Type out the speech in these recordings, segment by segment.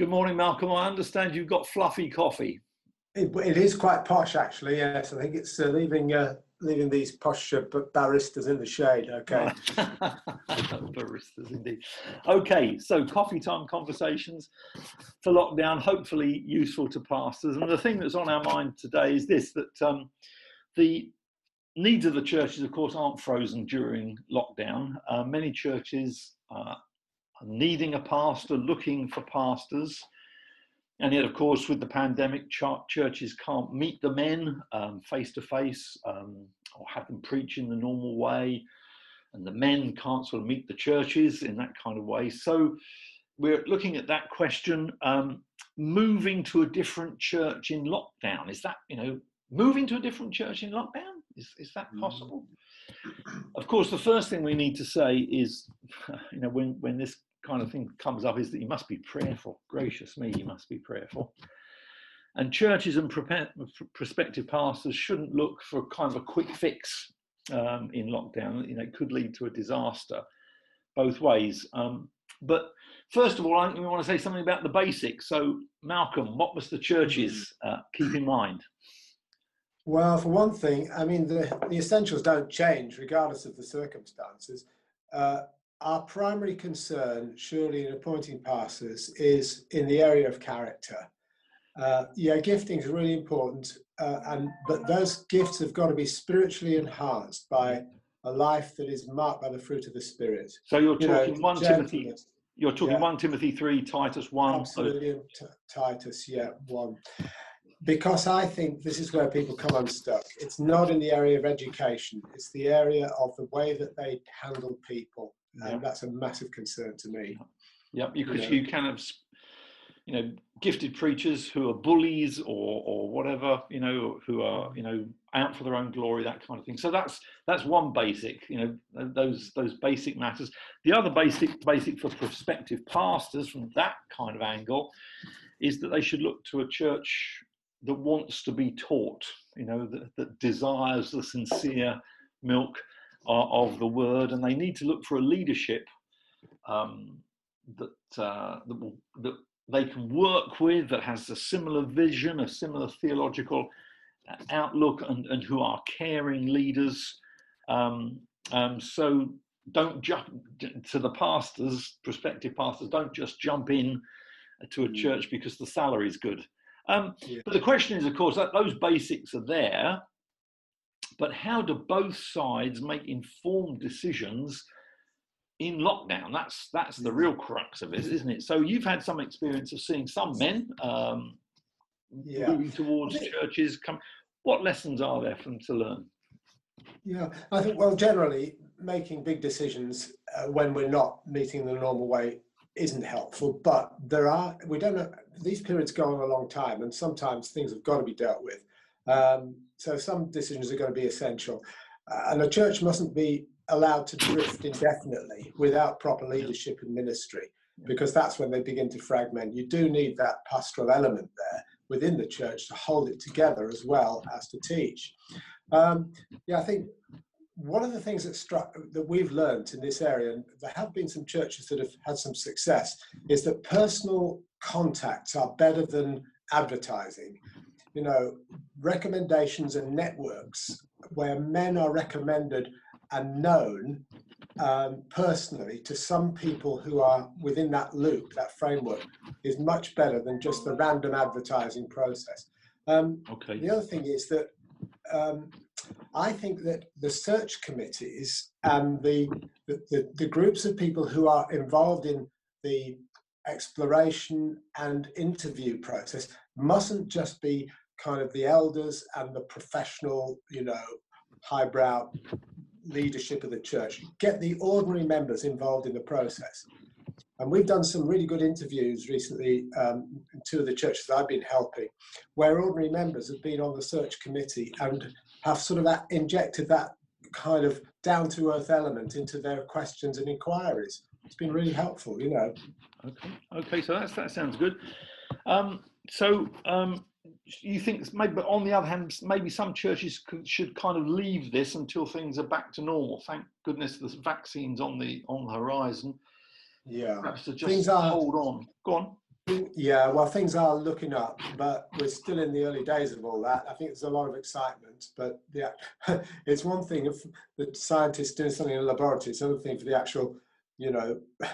Good morning, Malcolm. I understand you've got fluffy coffee. It, it is quite posh, actually. Yes, I think it's uh, leaving uh, leaving these posh uh, baristas in the shade. Okay. baristas, indeed. Okay, so coffee time conversations for lockdown, hopefully useful to pastors. And the thing that's on our mind today is this: that um, the needs of the churches, of course, aren't frozen during lockdown. Uh, many churches uh, needing a pastor, looking for pastors. And yet, of course, with the pandemic, churches can't meet the men face to face or have them preach in the normal way. And the men can't sort of meet the churches in that kind of way. So we're looking at that question um, moving to a different church in lockdown. Is that, you know, moving to a different church in lockdown? Is, is that mm. possible? Of course, the first thing we need to say is, you know, when, when this kind of thing comes up is that you must be prayerful. Gracious me, you must be prayerful. And churches and prospective pastors shouldn't look for kind of a quick fix um, in lockdown. You know, it could lead to a disaster both ways. Um, but first of all, I we want to say something about the basics. So, Malcolm, what must the churches uh, keep in mind? Well, for one thing, I mean, the, the essentials don't change regardless of the circumstances. Uh, our primary concern, surely, in appointing pastors is in the area of character. Uh, yeah, gifting is really important, uh, and but those gifts have got to be spiritually enhanced by a life that is marked by the fruit of the Spirit. So you're you talking know, one Timothy. You're talking yeah. one Timothy three, Titus one. Absolutely, so. Titus, yeah, one. Because I think this is where people come unstuck. It's not in the area of education. It's the area of the way that they handle people and yeah. that's a massive concern to me. Yep, because you, know. you kind of, you know, gifted preachers who are bullies or or whatever, you know, who are you know out for their own glory, that kind of thing. So that's that's one basic, you know, those those basic matters. The other basic basic for prospective pastors from that kind of angle is that they should look to a church that wants to be taught, you know, that, that desires the sincere milk of the word, and they need to look for a leadership um, that, uh, that, will, that they can work with, that has a similar vision, a similar theological uh, outlook, and, and who are caring leaders. Um, um, so don't jump to the pastors, prospective pastors, don't just jump in to a mm. church because the salary is good. Um, yeah. But the question is, of course, that those basics are there but how do both sides make informed decisions in lockdown? That's that's the real crux of it, isn't it? So you've had some experience of seeing some men um, yeah. moving towards churches. Come, what lessons are there for them to learn? Yeah, I think well, generally making big decisions uh, when we're not meeting the normal way isn't helpful. But there are we don't know these periods go on a long time, and sometimes things have got to be dealt with. Um, so some decisions are going to be essential. Uh, and a church mustn't be allowed to drift indefinitely without proper leadership and ministry, because that's when they begin to fragment. You do need that pastoral element there within the church to hold it together as well as to teach. Um, yeah, I think one of the things that struck that we've learned in this area, and there have been some churches that have had some success, is that personal contacts are better than advertising you know, recommendations and networks where men are recommended and known um, personally to some people who are within that loop, that framework, is much better than just the random advertising process. Um, okay. The other thing is that um, I think that the search committees and the, the, the, the groups of people who are involved in the exploration and interview process mustn't just be kind of the elders and the professional, you know, highbrow leadership of the church. Get the ordinary members involved in the process. And we've done some really good interviews recently um, in two of the churches I've been helping, where ordinary members have been on the search committee and have sort of injected that kind of down to earth element into their questions and inquiries. It's been really helpful, you know. Okay, okay, so that's, that sounds good. Um, so um, you think maybe, but on the other hand, maybe some churches could, should kind of leave this until things are back to normal. Thank goodness the vaccines on the on the horizon. Yeah, perhaps to just things are, hold on. Go on. Yeah, well, things are looking up, but we're still in the early days of all that. I think there's a lot of excitement, but yeah, it's one thing if the scientists doing something in a laboratory, it's another thing for the actual, you know,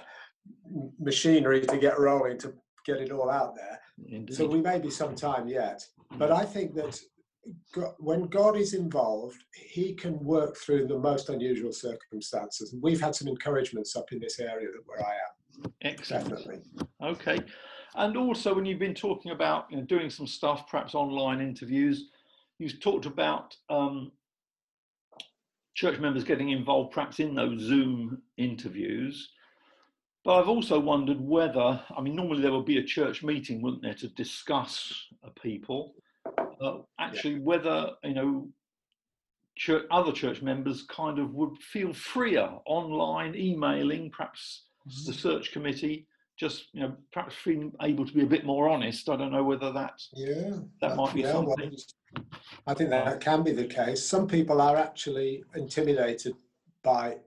machinery to get rolling to get it all out there. Indeed. So we may be some time yet, but I think that when God is involved, He can work through the most unusual circumstances. And we've had some encouragements up in this area that where I am. Excellent. Definitely. Okay. And also, when you've been talking about you know, doing some stuff, perhaps online interviews, you've talked about um, church members getting involved, perhaps in those Zoom interviews. But I've also wondered whether, I mean, normally there would be a church meeting, wouldn't there, to discuss a people. Uh, actually, yeah. whether you know, church, other church members kind of would feel freer online, emailing, perhaps mm-hmm. the search committee, just you know, perhaps feeling able to be a bit more honest. I don't know whether that, yeah, that might be yeah, something. Well, I think that can be the case. Some people are actually intimidated by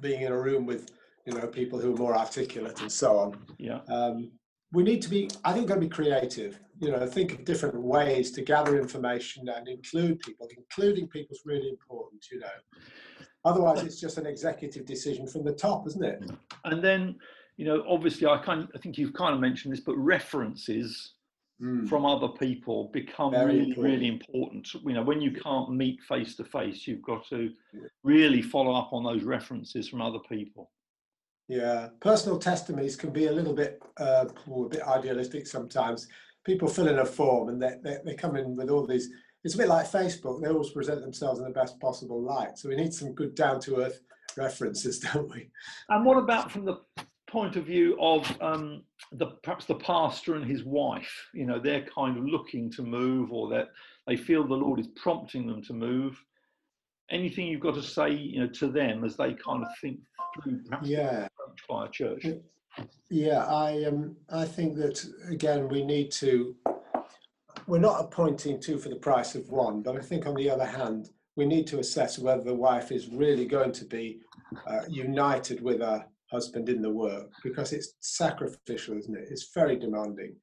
being in a room with you know, people who are more articulate and so on. Yeah. Um, we need to be, I think, going to be creative. You know, think of different ways to gather information and include people. Including people is really important. You know, otherwise it's just an executive decision from the top, isn't it? And then, you know, obviously, I kind, I think you've kind of mentioned this, but references mm. from other people become Very really, important. really important. You know, when you can't meet face to face, you've got to really follow up on those references from other people. Yeah, personal testimonies can be a little bit uh, a bit idealistic sometimes. People fill in a form and they, they, they come in with all these. It's a bit like Facebook. They always present themselves in the best possible light. So we need some good down to earth references, don't we? And what about from the point of view of um, the perhaps the pastor and his wife? You know, they're kind of looking to move, or that they feel the Lord is prompting them to move anything you've got to say you know to them as they kind of think through perhaps yeah. by a church. Yeah i um i think that again we need to we're not appointing two for the price of one but i think on the other hand we need to assess whether the wife is really going to be uh, united with her husband in the work because it's sacrificial isn't it? It's very demanding.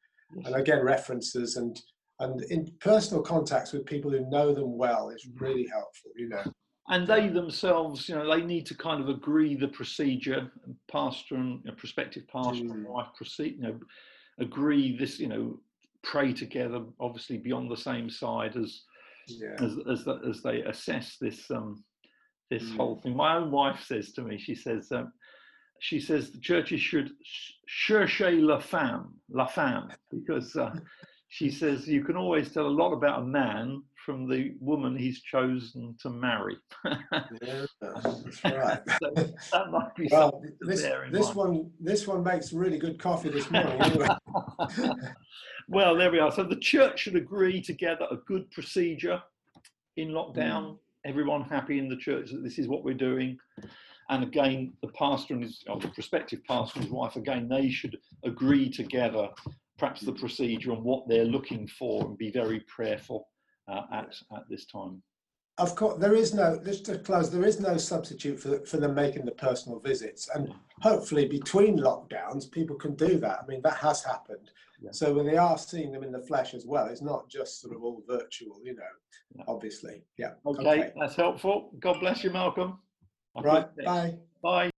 And again references and and in personal contacts with people who know them well is mm-hmm. really helpful you know and they themselves you know they need to kind of agree the procedure pastor and you know, prospective pastor mm. and wife proceed you know agree this you know pray together obviously beyond the same side as yeah. as as, as they assess this um this mm. whole thing my own wife says to me she says um, she says the churches should chercher la femme la femme because uh, she says you can always tell a lot about a man from the woman he's chosen to marry. yeah, that's right. so that might be well, this, this mind. one this one makes really good coffee this morning. Anyway. well, there we are. So the church should agree together a good procedure in lockdown. Mm. Everyone happy in the church that this is what we're doing. And again, the pastor and his, or the prospective pastor and his wife, again, they should agree together perhaps the procedure and what they're looking for and be very prayerful uh, at, at this time. Of course, there is no, just to close, there is no substitute for, for them making the personal visits. And hopefully between lockdowns, people can do that. I mean, that has happened. Yeah. So when they are seeing them in the flesh as well, it's not just sort of all virtual, you know, yeah. obviously. Yeah. Okay, okay, that's helpful. God bless you, Malcolm. Right. Bye. Bye.